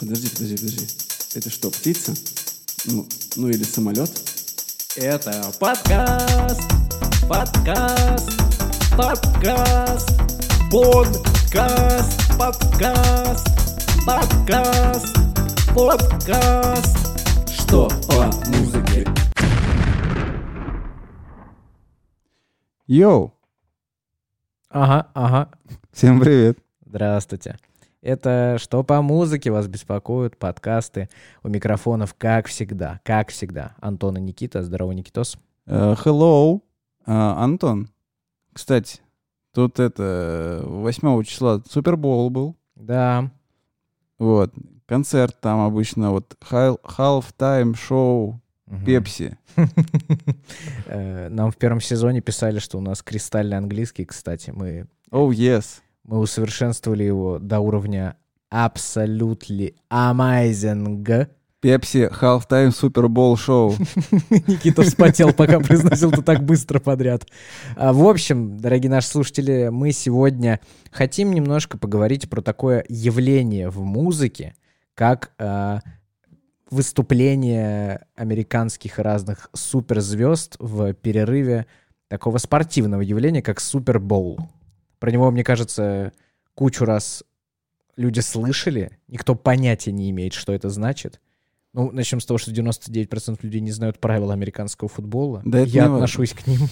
Подожди, подожди, подожди. Это что, птица? Ну, ну или самолет? Это подкаст, подкаст, подкаст, подкаст, подкаст, подкаст, подкаст. Что по музыке? Йоу! Ага, ага. Всем привет. Здравствуйте. Это «Что по музыке» вас беспокоят, подкасты. У микрофонов, как всегда, как всегда. Антон и Никита. Здорово, Никитос. Э, hello, Э, Антон. Кстати, тут это 8 числа Супербол был. Да, Вот. Концерт там обычно вот half-time шоу. Пепси. Э, Нам в первом сезоне писали, что у нас кристальный английский, кстати. Мы, Oh, yes. Мы усовершенствовали его до уровня absolutely amazing. Пепси half-time супербол шоу. Никита вспотел, пока произносил это так быстро подряд. А, В общем, дорогие наши слушатели, мы сегодня хотим немножко поговорить про такое явление в музыке, как а, выступление американских разных суперзвезд в перерыве такого спортивного явления, как Супербоул. Про него, мне кажется, кучу раз люди слышали, никто понятия не имеет, что это значит. Ну, начнем с того, что 99% людей не знают правила американского футбола. Да это Я не важно. отношусь к ним.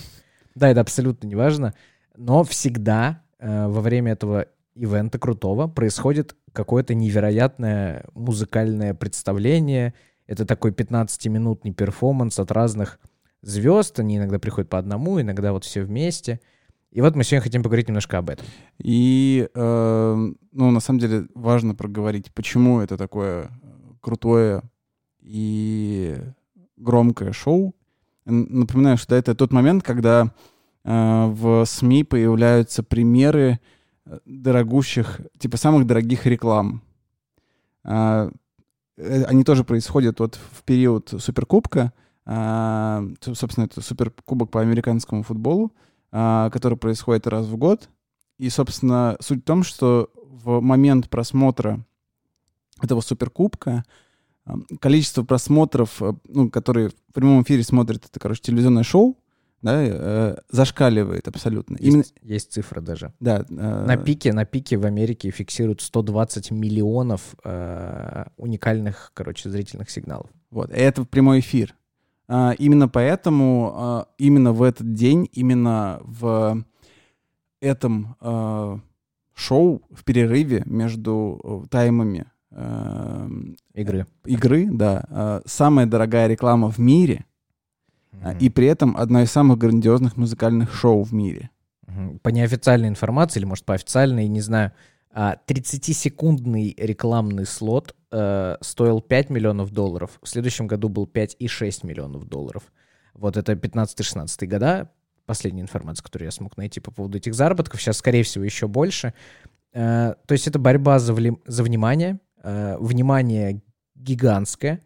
Да, это абсолютно не важно. Но всегда э, во время этого ивента крутого происходит какое-то невероятное музыкальное представление. Это такой 15-минутный перформанс от разных звезд. Они иногда приходят по одному, иногда вот все вместе. И вот мы сегодня хотим поговорить немножко об этом. И, э, ну, на самом деле, важно проговорить, почему это такое э, крутое и громкое шоу. Напоминаю, что это тот момент, когда э, в СМИ появляются примеры э, дорогущих, типа самых дорогих реклам. А, э, Они тоже происходят вот в период Суперкубка. С- Собственно, это Суперкубок по американскому футболу который происходит раз в год. И, собственно, суть в том, что в момент просмотра этого суперкубка а, количество просмотров, а, ну, которые в прямом эфире смотрят это, короче, телевизионное шоу, да, э, зашкаливает абсолютно. Именно, Есть, есть цифра даже. да, э, На пике, на пике в Америке фиксируют 120 миллионов э, уникальных, короче, зрительных сигналов. Вот, и это прямой эфир. А, именно поэтому, а, именно в этот день, именно в этом а, шоу, в перерыве между э, таймами а, Игры. игры, да, самая дорогая реклама в мире, и при этом одно из самых грандиозных музыкальных шоу в мире. По неофициальной информации, или, может, по официальной, не знаю, 30-секундный рекламный слот э, стоил 5 миллионов долларов. В следующем году был 5,6 миллионов долларов. Вот это 15-16 года. Последняя информация, которую я смог найти по поводу этих заработков. Сейчас, скорее всего, еще больше. Э, то есть это борьба за, влим- за внимание. Э, внимание гигантское.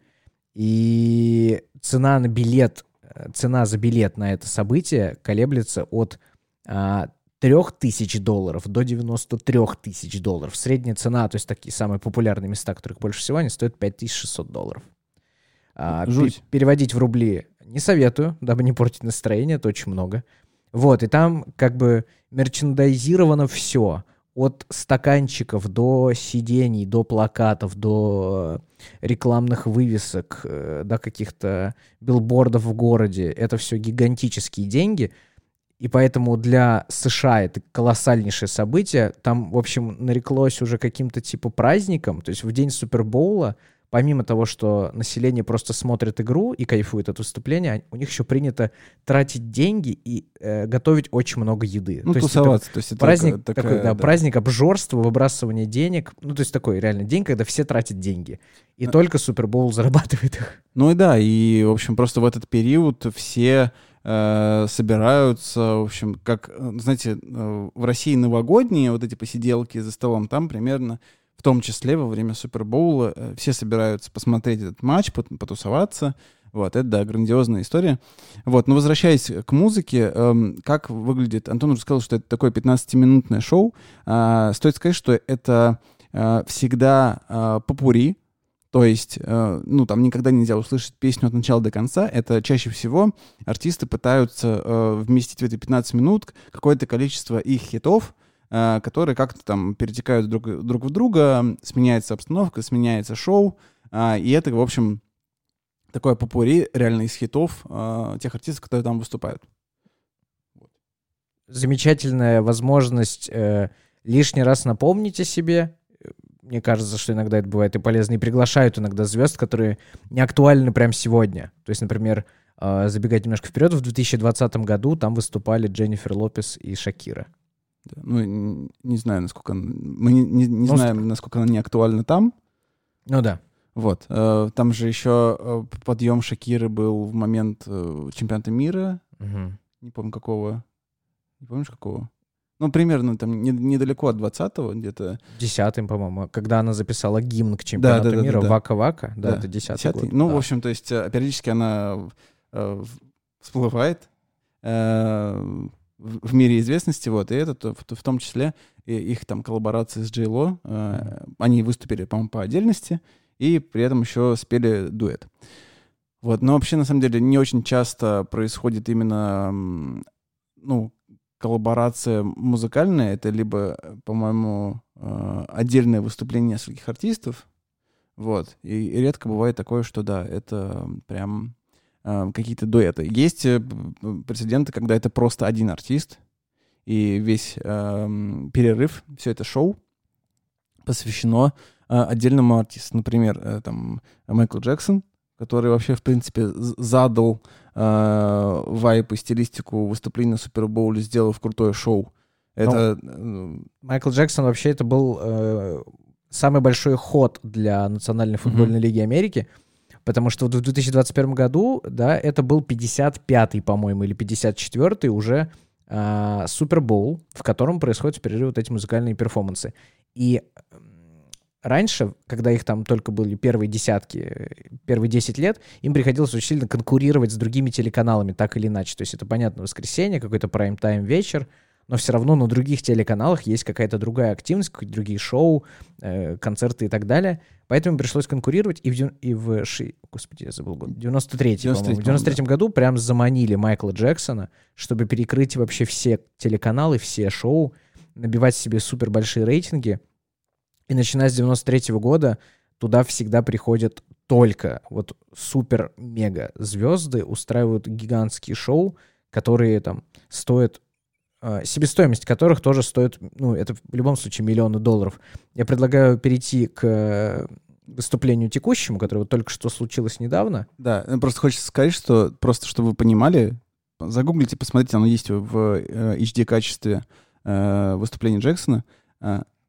И цена на билет, э, цена за билет на это событие колеблется от а, 3000 долларов до 93 тысяч долларов. Средняя цена, то есть такие самые популярные места, которых больше всего, они стоят 5600 долларов. А, Жуть. переводить в рубли не советую, дабы не портить настроение, это очень много. Вот, и там как бы мерчендайзировано все. От стаканчиков до сидений, до плакатов, до э, рекламных вывесок, э, до каких-то билбордов в городе. Это все гигантические деньги. И поэтому для США это колоссальнейшее событие. Там, в общем, нареклось уже каким-то типа праздником. То есть в день Супербоула, помимо того, что население просто смотрит игру и кайфует от выступления, у них еще принято тратить деньги и э, готовить очень много еды. Ну, То есть тусоваться. То есть это праздник такая- такой, да, да. праздник обжорства, выбрасывания денег. Ну, то есть такой реально день, когда все тратят деньги. И А- только Супербоул зарабатывает их. Ну и да, и, в общем, просто в этот период все э, собираются, в общем, как, э, знаете, э, в России новогодние вот эти посиделки за столом, там примерно, в том числе во время Супербоула, э, все собираются посмотреть этот матч, пот- потусоваться, Вот, это, да, грандиозная история. Вот, но возвращаясь к музыке, эм, как выглядит... Антон уже сказал, что это такое 15-минутное шоу. А, стоит сказать, что это всегда а, попури, То есть, э, ну, там никогда нельзя услышать песню от начала до конца. Это чаще всего артисты пытаются э, вместить в эти 15 минут какое-то количество их хитов, э, которые как-то там перетекают друг, друг в друга, сменяется обстановка, сменяется шоу. И это, в общем, такое попури реально из хитов тех артистов, которые там выступают. Замечательная возможность лишний раз напомнить о себе. Мне кажется, что иногда это бывает и полезно. И приглашают иногда звезд, которые не актуальны прямо сегодня. То есть, например, э, забегать немножко вперед, в 2020 году там выступали Дженнифер Лопес и Шакира. Да, ну, не знаю, насколько... Мы не, не- не Ну, знаем, насколько она не актуальна там. Ну да. Вот. э, Там же еще э, подъем Шакиры был в момент э, чемпионата мира. Мгм. Не помню, какого. Не помнишь, какого? Ну, примерно там не- недалеко от 20-го где-то. Десятым, по-моему, когда она записала гимн к чемпионату да, да, мира да. Вака-Вака. Да, Да, это десятый 10-й. год. Ну, да. в общем, то есть э, периодически она э, всплывает э, в мире известности, вот, и это то- в, в том числе и их там коллаборации с Джейло, э, они выступили, по-моему, по отдельности, и при этом еще спели дуэт. Вот, но вообще, на самом деле, не очень часто происходит именно, ну, коллаборация музыкальная, это либо, э, по-моему, э, отдельное выступление нескольких артистов, вот, и, редко бывает такое, что, да, это прям э, какие-то дуэты. Есть э, прецеденты, когда это просто один артист, и весь эм, перерыв, все это шоу посвящено э, отдельному артисту. Например, э, там Майкл Джексон, который вообще, в принципе, задал э, вайп и стилистику выступления на Супербоуле, сделав крутое шоу. Это э, Майкл Джексон вообще это был э, самый большой ход для Национальной футбольной лиги Америки, потому что вот в 2021 году, да, это был 55-й, по-моему, или 54-й уже а, Супербоул, в котором происходят в перерыве вот эти музыкальные перформансы. И раньше, когда их там только были первые десятки, первые 10 лет, им приходилось очень сильно конкурировать с другими телеканалами, так или иначе. То есть это, понятно, воскресенье, какой-то прайм-тайм вечер, но все равно на других телеканалах есть какая-то другая активность, какие-то другие шоу, э, концерты и так далее. Поэтому им пришлось конкурировать. И в, и в ши- господи, я забыл год, 93-й, по-моему. 93-й, В 93 году прям заманили Майкла Джексона, чтобы перекрыть вообще все телеканалы, все шоу, набивать себе супер большие рейтинги. И начиная с 93 года туда всегда приходят только вот супер-мега звезды, устраивают гигантские шоу, которые там стоят э, себестоимость которых тоже стоит, ну, это в любом случае миллионы долларов. Я предлагаю перейти к э, выступлению текущему, которое вот только что случилось недавно. Да, э, просто хочется сказать, что просто чтобы вы понимали, загуглите, посмотрите, оно есть в э, HD-качестве э, выступления Джексона.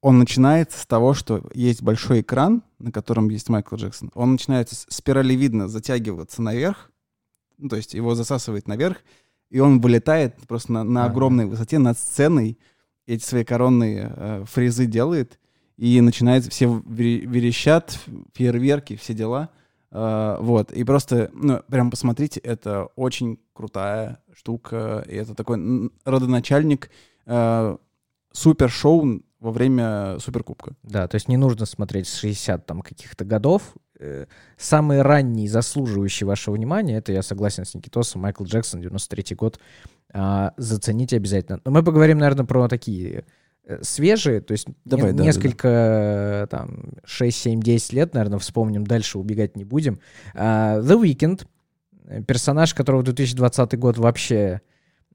Он начинается с того, что есть большой экран, на котором есть Майкл Джексон. Он начинается спиралевидно затягиваться наверх, ну, то есть его засасывает наверх, и он вылетает просто на, на огромной высоте над сценой, эти свои коронные э, фрезы делает, и начинается, все вере- верещат, фейерверки, все дела. Э, вот, и просто, ну, прям посмотрите, это очень крутая штука, и это такой родоначальник э, супер-шоу во время Суперкубка. Да, то есть не нужно смотреть с 60 там каких-то годов. Э, Самый ранний, заслуживающий вашего внимания, это я согласен с Никитосом, Майкл Джексон, 93 год. А, Зацените обязательно. Но мы поговорим, наверное, про такие э, свежие, то есть Давай, не- да, да, несколько, э, там, 6, 7, 10 лет, наверное, вспомним, дальше убегать не будем. А, The Weeknd, персонаж, которого в 2020 год вообще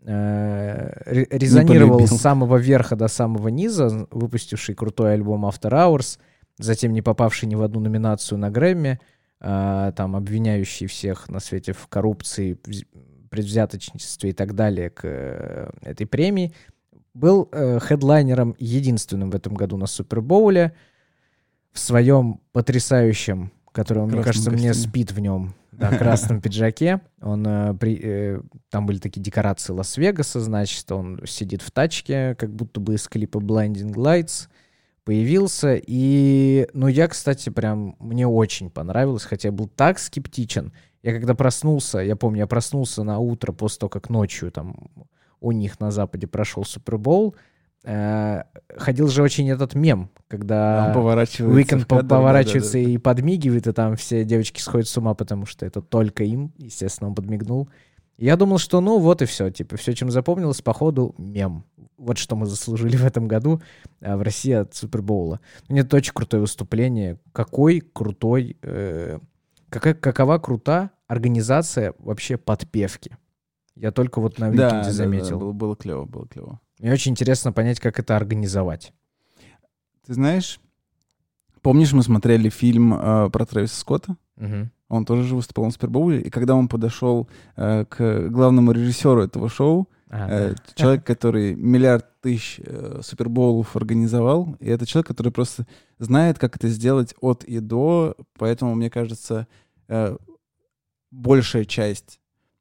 э, ре- резонировал с самого верха до самого низа, выпустивший крутой альбом After Hours, затем не попавший ни в одну номинацию на Грэмми, а, там обвиняющий всех на свете в коррупции, вз- предвзяточничестве и так далее к э, этой премии, был э, хедлайнером единственным в этом году на Супербоуле в своем потрясающем, который, мне кажется, мне костюме. спит в нем, да, красном пиджаке. Он э, при- э, там были такие декорации Лас-Вегаса, значит, он сидит в тачке, как будто бы из клипа Blinding Lights появился. И, ну, я, кстати, прям, мне очень понравилось, хотя я был так скептичен. Я когда проснулся, я помню, я проснулся на утро после того, как ночью там у них на Западе прошел Super Bowl, э, ходил же очень этот мем, когда. The Weeknd кадр, поворачивается да-да-да. и подмигивает, и там все девочки сходят с ума, потому что это только им. Естественно, он подмигнул. Я думал, что ну вот и все. Типа, все, чем запомнилось, походу, мем. Вот что мы заслужили в этом году а, в России от Super Bowl а. Нет, это очень крутое выступление. Какой крутой... э, какая, какова крута организация вообще подпевки. Я только вот на Да, Weeknd е да, да, заметил. было, было клево, было клево. Мне очень интересно понять, как это организовать. Ты знаешь, помнишь, мы смотрели фильм э, про Трэвиса Скотта? Мгм. Он тоже же выступал на Super Bowl е. И когда он подошел э, к главному режиссеру этого шоу, А, э, да. человек, который миллиард тысяч э, Супербоулов организовал, и это человек, который просто знает, как это сделать от и до, поэтому, мне кажется, э, большая часть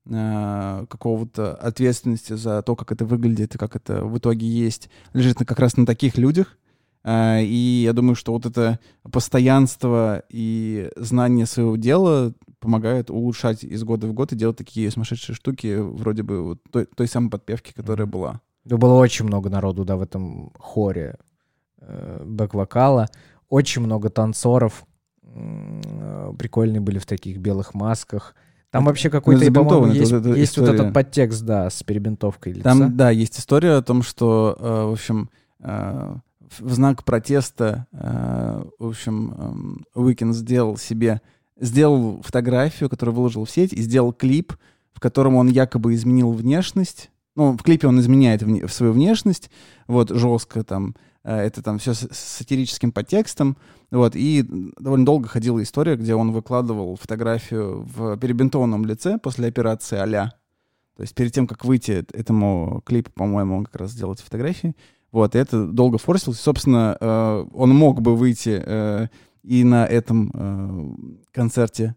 какого-то ответственности за то, как это выглядит и как это в итоге есть, лежит как раз на таких людях. Э, И я думаю, что вот это постоянство и знание своего дела помогает улучшать из года в год и делать такие сумасшедшие штуки, вроде бы вот той, той самой подпевки, которая была. Да было очень много народу, да, в этом хоре э, бэк-вокала. Очень много танцоров. Э, Прикольные были в таких белых масках. Там Это- вообще какой-то, и, по-моему, это есть, вот эта есть вот этот подтекст, да, с перебинтовкой лица. Там, да, есть история о том, что, э, в общем, э, в в знак протеста, э, в общем, эм, Уикенд сделал себе, сделал фотографию, которую выложил в сеть, и сделал клип, в котором он якобы изменил внешность. Ну, в клипе он изменяет вне- в свою внешность, вот, жестко там, э, это там все с, сатирическим подтекстом, вот, и довольно долго ходила история, где он выкладывал фотографию в перебинтованном лице после операции а то есть перед тем, как выйти этому клипу, по-моему, он как раз сделал эти фотографии. Вот, и это долго форсилось. Собственно, э, он мог бы выйти э, и на этом э, концерте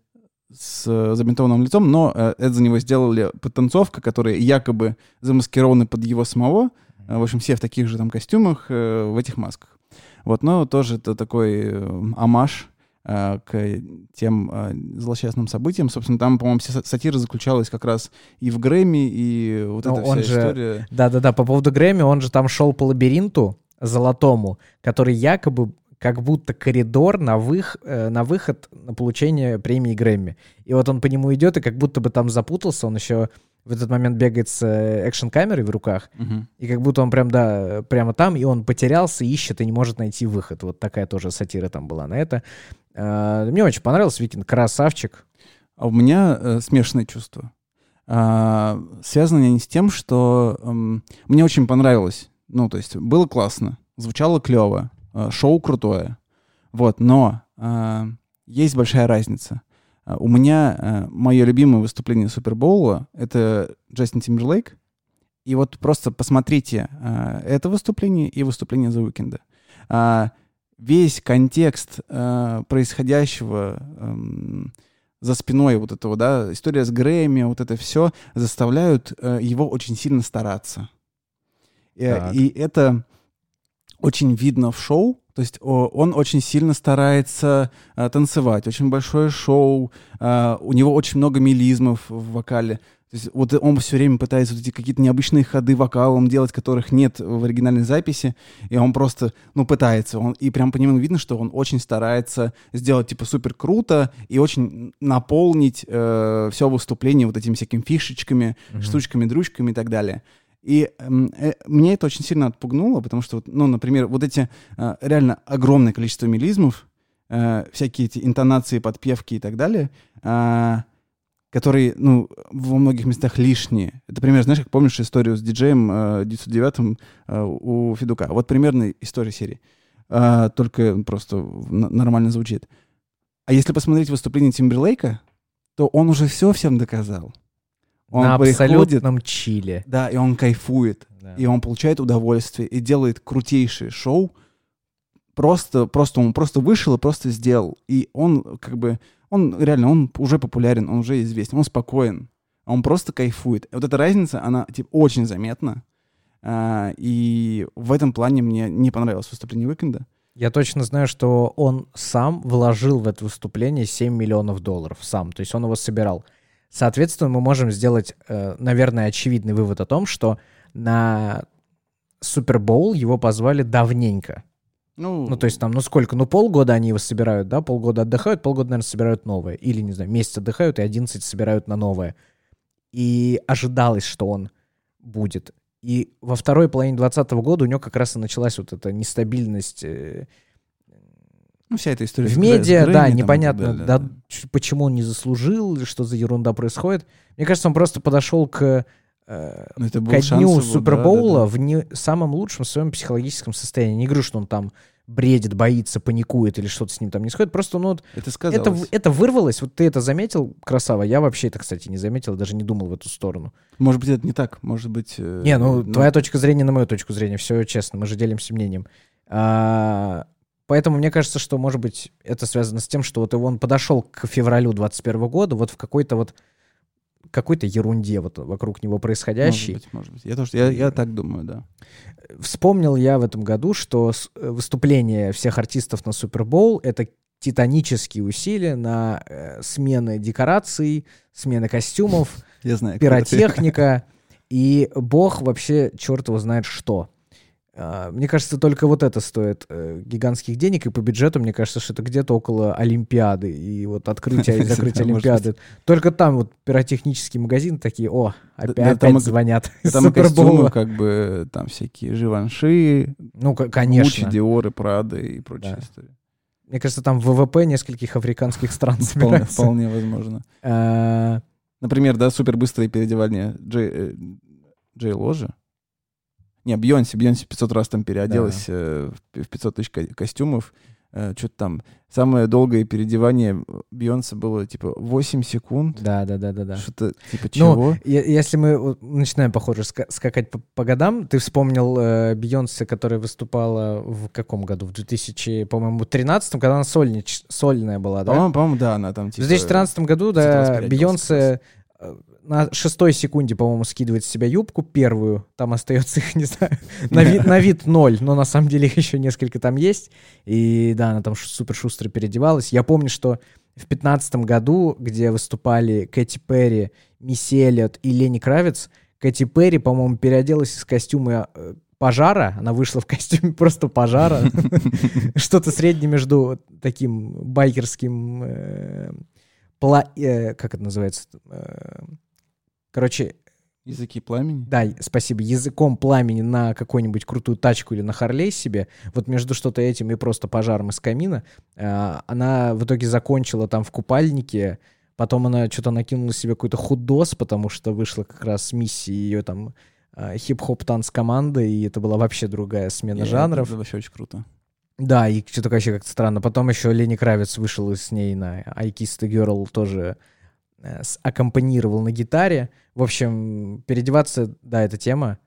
с э, забинтованным лицом, но э, это за него сделали подтанцовка, которая якобы замаскированы под его самого. Э, в общем, все в таких же там костюмах, э, в этих масках. Вот, но тоже это такой э, амаш к тем злосчастным событиям. Собственно, там, по-моему, вся са- сатира заключалась как раз и в Грэмми, и вот Но эта он вся же- история. Да-да-да, по поводу Грэмми, он же там шел по лабиринту золотому, который якобы как будто коридор на, вых, э, на выход на получение премии Грэмми. И вот он по нему идет, и как будто бы там запутался, он еще в этот момент бегает с э, экшн-камерой в руках, Мгм. и как будто он прям, да, прямо там, и он потерялся, ищет и не может найти выход. Вот такая тоже сатира там была на это. Э, Мне очень понравился Викинг, красавчик. А у меня э, смешанные чувства. А, связаны они с тем, что эм, мне очень понравилось. Ну, то есть было классно, звучало клево, э, шоу крутое. Вот, но а, есть большая разница. А, у меня мое любимое выступление Супербоула — это Джастин Тимберлейк. И вот просто посмотрите а, это выступление и выступление за Уикенда. А, весь контекст а, происходящего эм, за спиной вот этого, да, история с Грэмми, вот это все заставляют э, его очень сильно стараться. Э. И это очень видно в шоу. То есть он очень сильно старается э, танцевать, очень большое шоу, э, у него очень много мелизмов в вокале. То есть вот он все время пытается вот эти какие-то необычные ходы вокалом делать, которых нет в оригинальной записи, и он просто, ну, пытается. Он, и прям по нему видно, что он очень старается сделать, типа, супер круто и очень наполнить все выступление вот этими всякими фишечками, Мгм. штучками, дручками и так далее. И эм, э, мне это очень сильно отпугнуло, потому что, ну, например, вот эти э, реально огромное количество мелизмов, э, всякие эти интонации, подпевки и так далее, а, которые, ну, во многих местах лишние. Это пример, знаешь, как помнишь историю с диджеем э, 909 э, у Федука? Вот примерно история серии. А, только просто нормально звучит. А если посмотреть выступление Тимберлейка, то он уже все всем доказал. Он На абсолютном чиле. да, и он кайфует, Да. и он получает удовольствие, и делает крутейшее шоу. Просто, просто он просто вышел и просто сделал. И он как бы, он реально, он уже популярен, он уже известен, он спокоен, он просто кайфует. И вот эта разница, она типа очень заметна. А, и в этом плане мне не понравилось выступление Уикенда. Я точно знаю, что он сам вложил в это выступление 7 миллионов долларов. Сам. То есть он его собирал. Соответственно, мы можем сделать, э, наверное, очевидный вывод о том, что на Супербоул его позвали давненько. Ну, Ну, то есть там, ну сколько? Ну, полгода они его собирают, да? Полгода отдыхают, полгода, наверное, собирают новое. Или, не знаю, месяц отдыхают и 11 собирают на новое. И ожидалось, что он будет. И во второй половине 2020 года у него как раз и началась вот эта нестабильность э, ну, вся эта история. в медиа, Грэмми да, там непонятно, далее, да, ч- почему он не заслужил, что за ерунда происходит. Мне кажется, он просто подошел к, э, Ну, это ко дню его, да, Супербоула да, да. в не самом лучшем своем психологическом состоянии. Не говорю, что он там бредит, боится, паникует или что-то с ним там не сходит. Просто, ну, вот Это это, сказалось. в- это вырвалось. Вот ты это заметил, красава. Я вообще это, кстати, не заметил, даже не думал в эту сторону. Может быть, это не так. Может быть... э, Не, ну, твоя точка зрения на мою точку зрения. Все честно, мы же делимся мнением. А, поэтому мне кажется, что, может быть, это связано с тем, что вот он подошел к февралю 21 года вот в какой-то вот какой-то ерунде вот вокруг него происходящей. Может быть, может быть. Я тоже, я, я так думаю, да. Вспомнил я в этом году, что э, выступление всех артистов на Супербоул — это титанические усилия на э, смены декораций, смены костюмов, Я знаю. пиротехника, и бог вообще черт его знает что. А, Мне кажется, только вот это стоит э, гигантских денег, и по бюджету, мне кажется, что это где-то около Олимпиады, и вот открытие и закрытие Олимпиады. Только там вот пиротехнический магазин такие, о, опять, звонят Там и костюмы, как бы, там всякие Живанши, Ну, к- Гуччи, конечно. Диоры, Прады и прочая история. Мне кажется, там ВВП нескольких африканских стран собирается. вполне возможно. А, Например, да, супербыстрое переодевание Джей, э, Джей Ложи. Не, Бьонси, Бьонси 500 раз там переоделась э, в в 500 тысяч ко- костюмов. Что-то там. Самое долгое переодевание Бьонса было, типа, 8 секунд. Да, да, да, да, да. Что-то, типа, Ну, чего? Е- Если мы начинаем, похоже, ска- скакать по, по годам, ты вспомнил э, Бейонсе, которая выступала в каком году? В 2000, по-моему, 13 когда она сольнич, сольная была, да? По-моему, по-моему, да, она там, В типа... 2013 году, 500 раз да, э, на шестой секунде, по-моему, скидывает с себя юбку первую, там остается их, не знаю, на вид, на вид ноль, но на самом деле их еще несколько там есть, и да, она там супер шустро переодевалась. Я помню, что в 2015 году, где выступали Кэти Перри, Мисси Эллиот и Лени Кравец, Кэти Перри, по-моему, переоделась из костюма э, пожара, она вышла в костюме просто пожара, что-то среднее между таким байкерским, э, э, как это называется, короче, Языки пламени. да, спасибо, языком пламени на какую-нибудь крутую тачку или на Харлей себе, вот между что-то этим и просто пожаром из камина, э, она в итоге закончила там в купальнике, потом она что-то накинула себе какой-то худос, потому что вышла как раз с миссией ее там э, хип-хоп танц команды, и это была вообще другая смена И жанров. Это вообще очень круто. Да, и что-то вообще как-то странно. Потом еще Лени Кравец вышел с ней на I Kissed a Girl, тоже аккомпанировал на гитаре. В общем, переодеваться, да, эта тема.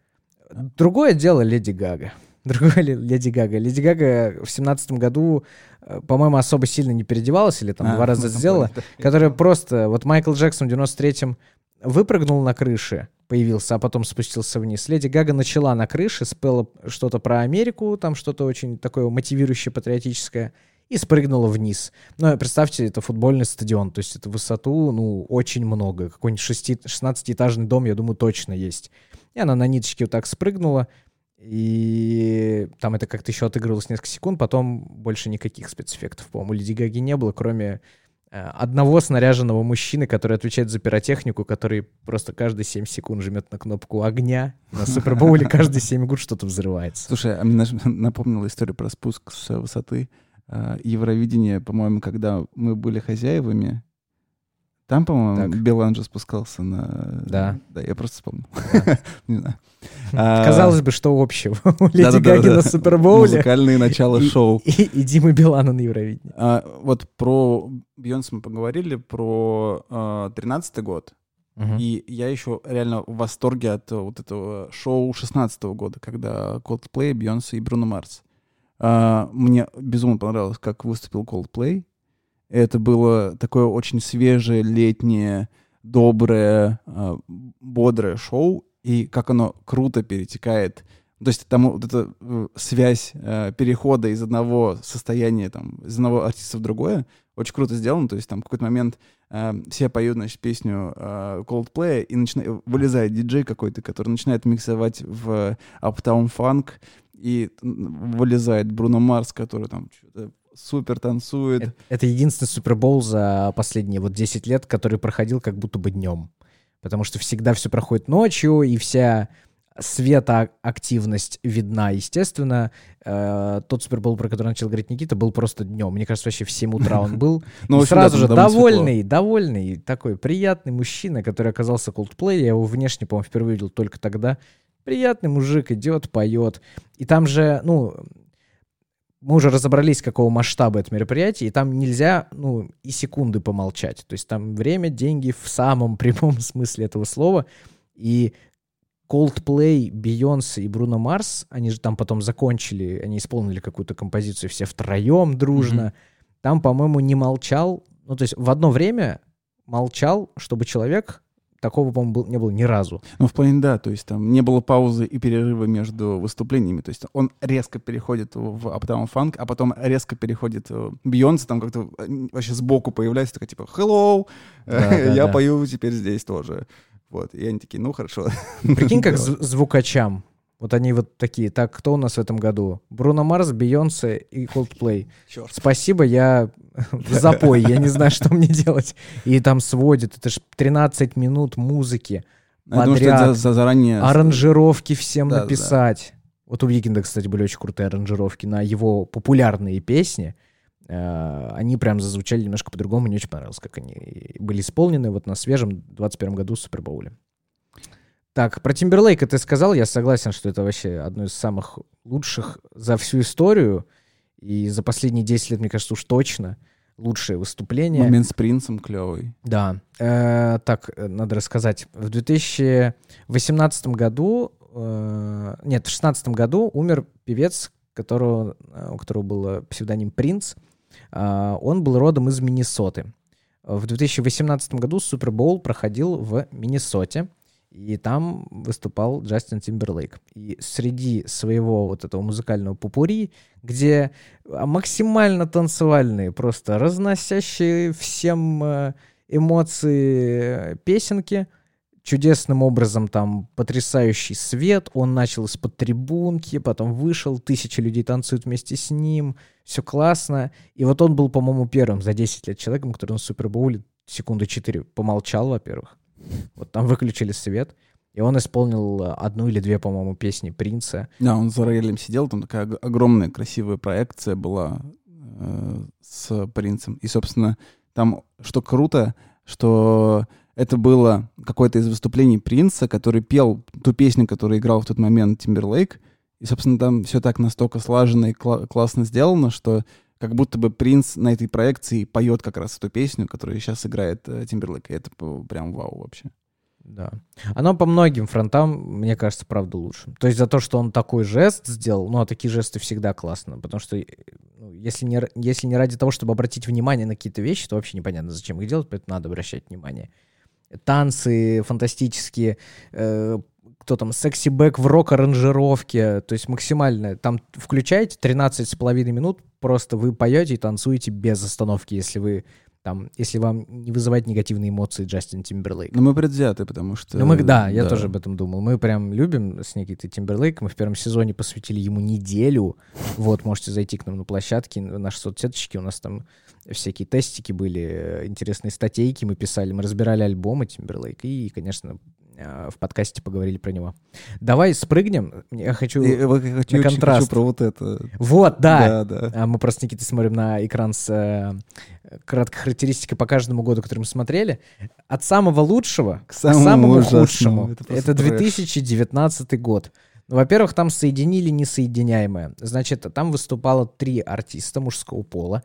Другое дело Леди Гага. Другое Леди Гага. Леди Гага в семнадцатом году, э, по-моему, особо сильно не переодевалась или там А, два раза в этом сделала, плане, да. которая просто... Вот Майкл Джексон в 93-м выпрыгнул на крыше, появился, а потом спустился вниз. Леди Гага начала на крыше, спела что-то про Америку, там что-то очень такое мотивирующее, патриотическое, и спрыгнула вниз. Ну, представьте, это футбольный стадион, то есть это высоту, ну, очень много. Какой-нибудь шести- 16-этажный дом, я думаю, точно есть. И она на ниточке вот так спрыгнула, и там это как-то еще отыгрывалось несколько секунд, потом больше никаких спецэффектов, по-моему, Леди Гаги не было, кроме э, одного снаряженного мужчины, который отвечает за пиротехнику, который просто каждые 7 секунд жмет на кнопку огня. На Супербоуле каждые 7 секунд что-то взрывается. Слушай, а мне напомнила историю про спуск с высоты. А, Евровидение, по-моему, когда мы были хозяевами, там, по-моему, же спускался на... Да. Да, я просто вспомнил. Не знаю. А, Казалось бы, что общего у Леди. Гаги на Супербоуле Музыкальные начала шоу. и Димы Билана на Евровидении. А, Вот про Бейонсе мы поговорили, про тринадцатый год. Мгм. И я еще реально в восторге от э, вот этого шоу 16 года, когда Coldplay, Бейонсе и Бруно Марс. А, Мне безумно понравилось, как выступил Coldplay. Это было такое очень свежее, летнее, доброе, а, бодрое шоу, и как оно круто перетекает. То есть там вот эта э, связь э, перехода из одного состояния, там, из одного артиста в другое, очень круто сделано, то есть там в какой-то момент э, все поют, значит, песню Coldplay, и начина... вылезает диджей какой-то, который начинает миксовать в Uptown Funk, и вылезает Бруно Марс, который там что-то супер танцует. Это, это единственный Супербол за последние вот 10 лет, который проходил как будто бы днем. Потому что всегда все проходит ночью, и вся светоактивность видна, естественно. Э, тот Супербол, про который начал говорить Никита, был просто днем. Мне кажется, вообще в 7 утра он был. Ну, сразу же довольный, довольный, такой приятный мужчина, который оказался Coldplay. Я его внешне, по-моему, впервые видел только тогда. Приятный мужик, идет, поет. И там же, ну, мы уже разобрались, какого масштаба это мероприятие, и там нельзя, ну, и секунды помолчать. То есть там время, деньги в самом прямом смысле этого слова. И Coldplay, Beyoncé и Бруно Марс, они же там потом закончили, они исполнили какую-то композицию все втроем дружно. Mm-hmm. Там, по-моему, не молчал, ну, то есть в одно время молчал, чтобы человек такого, по-моему, не было ни разу. Ну, в плане, да, то есть там не было паузы и перерыва между выступлениями, то есть он резко переходит в Uptown Funk, а потом резко переходит в Бейонсе, там как-то э, вообще сбоку появляется, такая типа «Hello, да, я да. пою теперь здесь тоже». Вот, и они такие, ну хорошо. Прикинь, как звукачам. Вот они вот такие. Так, кто у нас в этом году? Бруно Марс, Бейонсе и Coldplay. Черт. Спасибо, я в запой, я не знаю, что мне делать. И там сводит, это же 13 минут музыки подряд. Думаю, за, заранее... Аранжировки всем да, написать. Да. Вот у Викинда, кстати, были очень крутые аранжировки на его популярные песни. Э, они прям зазвучали немножко по-другому, мне очень понравилось, как они были исполнены вот на свежем 21 году Супербоуле. Так, про Тимберлейка ты сказал, я согласен, что это вообще одно из самых лучших за всю историю, и за последние 10 лет, мне кажется, уж точно лучшее выступление. Момент с принцем клевый. Да. Э, так, э, надо рассказать. В 2018 году, э, нет, в 2016 году умер певец, которого, э, у которого был псевдоним Принц. А, он был родом из Миннесоты. В 2018 году Супербоул проходил в Миннесоте, и там выступал Джастин Тимберлейк. И среди своего вот этого музыкального пупури, где максимально танцевальные, просто разносящие всем э, эмоции песенки — чудесным образом там потрясающий свет, он начал из-под трибунки, потом вышел, тысячи людей танцуют вместе с ним, все классно. И вот он был, по-моему, первым за 10 лет человеком, который на Супербоуле секунды 4 помолчал, во-первых. Вот там выключили свет, и он исполнил одну или две, по-моему, песни Принца. Да, он за роялем сидел, там такая огромная красивая проекция была э, с Принцем. И, собственно, там что круто, что это было какое-то из выступлений Принца, который пел ту песню, которую играл в тот момент Тимберлейк. И, собственно, там все так настолько слаженно и кла- классно сделано, что как будто бы Принц на этой проекции поет как раз эту песню, которую сейчас играет э, Тимберлейк. И это прям вау вообще. Да. Оно по многим фронтам, мне кажется, правда лучше. То есть за то, что он такой жест сделал, ну, а такие жесты всегда классно, потому что ну, если, не, если не ради того, чтобы обратить внимание на какие-то вещи, то вообще непонятно, зачем их делать, поэтому надо обращать внимание танцы фантастические, э, кто там, секси-бэк в рок-аранжировке, то есть максимально. Там включаете 13,5 минут, просто вы поете и танцуете без остановки, если вы там, если вам не вызывает негативные эмоции Джастин Тимберлейк. Ну, мы предвзяты, потому что... Ну, мы, да, я да. тоже об этом думал. Мы прям любим с Никитой Тимберлейк. Мы в первом сезоне посвятили ему неделю. Вот, можете зайти к нам на площадке, наши соцсеточки. У нас там всякие тестики были, интересные статейки мы писали. Мы разбирали альбомы Тимберлейк. И, конечно, Э, в подкасте поговорили про него. Давай спрыгнем. Я хочу я, я хочу, на контраст. Хочу про вот это. Вот, да. да, да. А мы просто с Никитой смотрим на экран с э, краткой характеристикой по каждому году, который мы смотрели. От самого лучшего к самому, к самому худшему. Это, это 2019 год. Ну, во-первых, там соединили несоединяемое. Значит, там выступало три артиста мужского пола.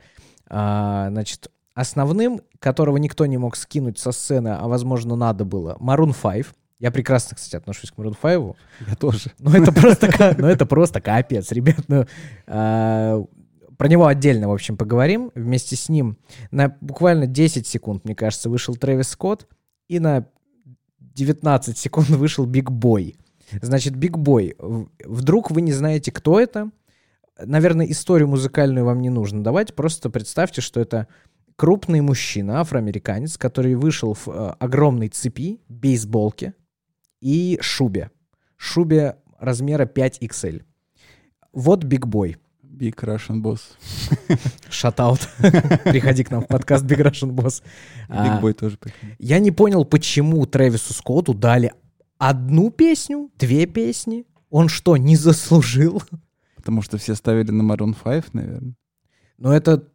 А, значит, Основным, которого никто не мог скинуть со сцены, а, возможно, надо было, Maroon 5. Я прекрасно, кстати, отношусь к Maroon 5. Я тоже. Но это просто, ну, это просто капец, ребят. Ну, а, про него отдельно, в общем, поговорим. Вместе с ним на буквально 10 секунд, мне кажется, вышел Трэвис Скотт, и на 19 секунд вышел Big Boi. Значит, Big Boi. Вдруг вы не знаете, кто это? Наверное, историю музыкальную вам не нужно давать. Просто представьте, что это крупный мужчина, афроамериканец, который вышел в э, огромной цепи, бейсболке и шубе. Шубе размера 5XL. Вот Big Boi. Big Russian Boss. Shout-out. Приходи к нам в подкаст Big Russian Boss. Big А, Boy тоже. прикольно. Я не понял, почему Трэвису Скотту дали одну песню, две песни. Он что, не заслужил? Потому что все ставили на Maroon 5, наверное. Но это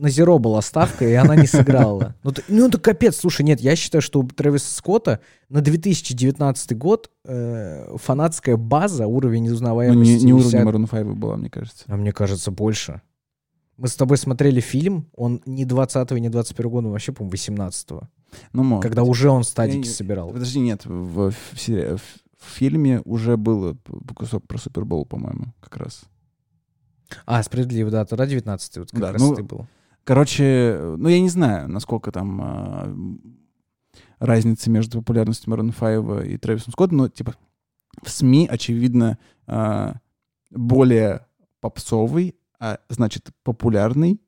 на зеро была ставка, и она не сыграла. Ну, ну это капец. Слушай, нет, я считаю, что у Трэвиса Скотта на 2019 год э, фанатская база, уровень Ну, узнаваемости... не, не уровень 50. Maroon 5 была, мне кажется. А мне кажется, больше. Мы с тобой смотрели фильм, он не 20 не 21 года, вообще, по-моему, 18 Ну, может когда уже он стадики собирал. Подожди, нет, в, в в- в фильме уже было п- кусок про Супербол, по-моему, как раз. А, справедливо, да, тогда 19 вот как Да, раз ну, ты был. Короче, ну я не знаю, насколько там а, разница между популярностью Maroon 5 и Трэвисом Скоттом, но типа в СМИ, очевидно, а, более попсовый, а значит популярный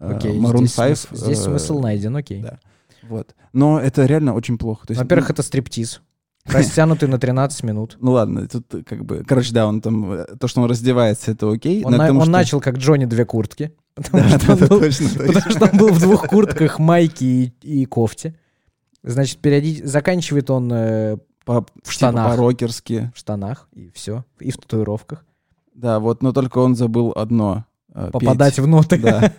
а, Окей, Maroon здесь, 5. смысл, здесь э, смысл найден, окей. да. Вот. Но это реально очень плохо. То есть, Во-первых, ну, это стриптиз. Растянутый на 13 минут. ну ладно, тут э, как бы, короче, да, он там, э, то, что он раздевается, это окей. Он, на- потому он что- начал как Джонни две куртки. Потому, Да, что, да, он был, точно, точно. потому что он был в двух куртках, майке и, и кофте. Значит, периоди... заканчивает он э, По, в штанах. Типа по-рокерски. в штанах, и все, и в татуировках. Да, вот, но только он забыл одно. э, Попадать петь. в ноты. Да.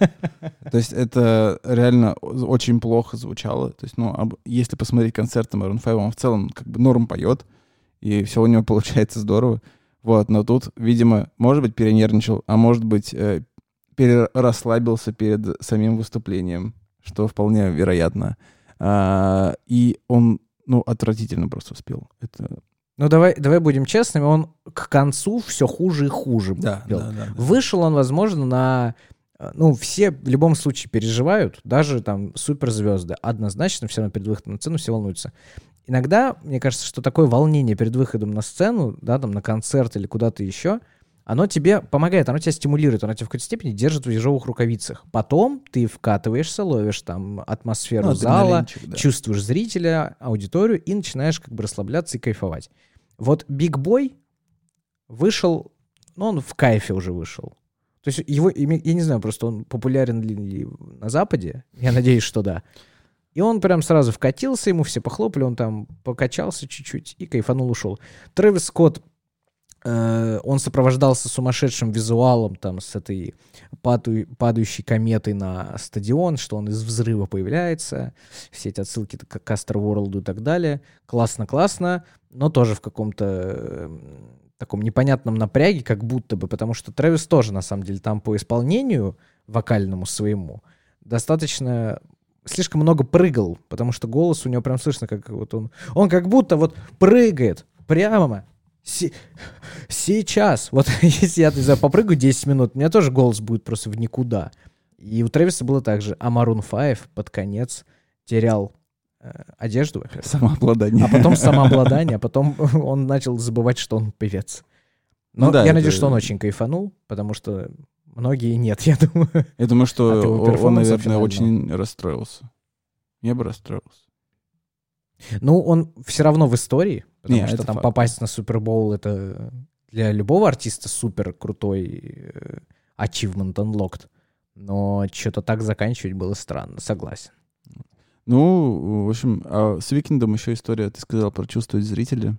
То есть это реально очень плохо звучало. То есть, ну, об- если посмотреть концерты Maroon 5, он в целом как бы норм поет, и все у него получается здорово. Вот, но тут, видимо, может быть, перенервничал, а может быть, э, перерасслабился перед самим выступлением, что вполне вероятно. А, и он, ну, отвратительно просто спел. Это... Ну, давай, давай будем честными, он к концу все хуже и хуже Да, пел. да, да. да. Вышел он, возможно, на... э, Ну, все в любом случае переживают, даже там суперзвезды. Однозначно все равно перед выходом на сцену все волнуются. Иногда, мне кажется, что такое волнение перед выходом на сцену, да, там на концерт или куда-то еще, оно тебе помогает, оно тебя стимулирует, оно тебя в какой-то степени держит в ежовых рукавицах. Потом ты вкатываешься, ловишь там атмосферу Ну, зала, да. чувствуешь зрителя, аудиторию и начинаешь как бы расслабляться и кайфовать. Вот Биг Бой вышел, ну, он в кайфе уже вышел. То есть его, я не знаю, просто он популярен ли на Западе, я надеюсь, что да. И он прям сразу вкатился, ему все похлопали, он там покачался чуть-чуть и кайфанул, ушел. Трэвис Скотт, он сопровождался сумасшедшим визуалом, там, с этой падающей кометой на стадион, что он из взрыва появляется, все эти отсылки к Кастер Ворлду и так далее. Классно-классно, но тоже в каком-то э, таком непонятном напряге, как будто бы, потому что Трэвис тоже, на самом деле, там по исполнению вокальному своему достаточно слишком много прыгал, потому что голос у него прям слышно, как вот он... Он как будто вот прыгает прямо сейчас. Вот если я, не знаю, попрыгаю 10 минут, у меня тоже голос будет просто в никуда. И у Трэвиса было так же. А Maroon 5 под конец терял э, одежду, во-первых. Самообладание. А потом самообладание, а потом он начал забывать, что он певец. Но Ну да, я это- надеюсь, что он очень кайфанул, потому что многие нет, я думаю. Я думаю, что он, наверное, финального. очень расстроился. Я бы расстроился. Ну, он все равно в истории, потому Не, что там факт. попасть на Супербоул это для любого артиста супер крутой э, achievement unlocked. Но что-то так заканчивать было странно, согласен. Ну, в общем, а с Викиндом еще история, ты сказал про чувствовать зрителя.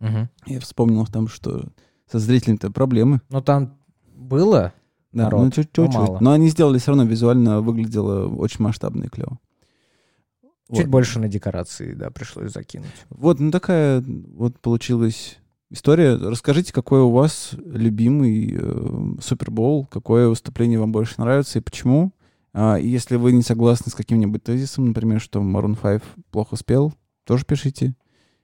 Я вспомнил там, что со зрителями-то проблемы. Ну, там было, Да, Народ, ну, чуть- ну, чуть-чуть. мало. Но они сделали все равно визуально, выглядело очень масштабно и клево. Чуть Вот. больше на декорации, да, пришлось закинуть. Вот, ну такая вот получилась история. Расскажите, какой у вас любимый э, Супербол, какое выступление вам больше нравится и почему? А, и если вы не согласны с каким-нибудь тезисом, например, что Maroon 5 плохо спел, тоже пишите.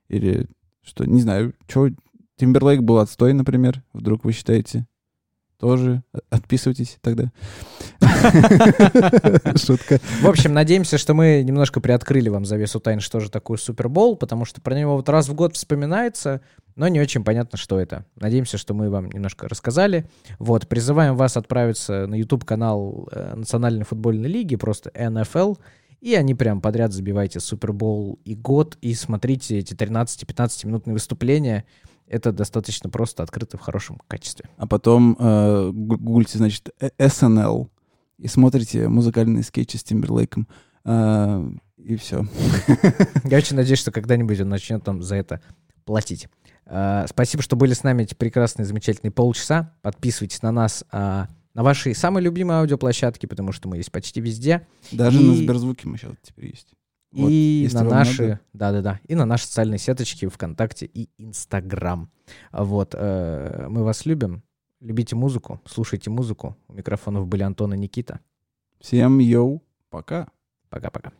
Или что, не знаю, что Тимберлейк был отстой, например, вдруг вы считаете. Тоже отписывайтесь тогда. Шутка. В общем, надеемся, что мы немножко приоткрыли вам завесу тайн, что же такое Супербол, потому что про него вот раз в год вспоминается, но не очень понятно, что это. Надеемся, что мы вам немножко рассказали. Вот, призываем вас отправиться на YouTube-канал э, Национальной футбольной лиги, просто NFL, и они прям подряд забивайте Супербол и год, и смотрите эти 13-15-минутные выступления. Это достаточно просто открыто в хорошем качестве. А потом э, гу- гуглите, значит, э- SNL и смотрите музыкальные скетчи с Тимберлейком. Э, и все. Я очень надеюсь, что когда-нибудь он начнет там за это платить. А, Спасибо, что были с нами эти прекрасные, замечательные полчаса. Подписывайтесь на нас а, на вашей самой любимой аудиоплощадке, потому что мы есть почти везде. Даже И- на Сберзвуке мы сейчас теперь есть. Вот, и на наши, да-да-да, и на наши социальные сеточки ВКонтакте и Инстаграм. Вот, э, мы вас любим. Любите музыку, слушайте музыку. У микрофонов были Антон и Никита. Всем йоу, пока. Пока-пока.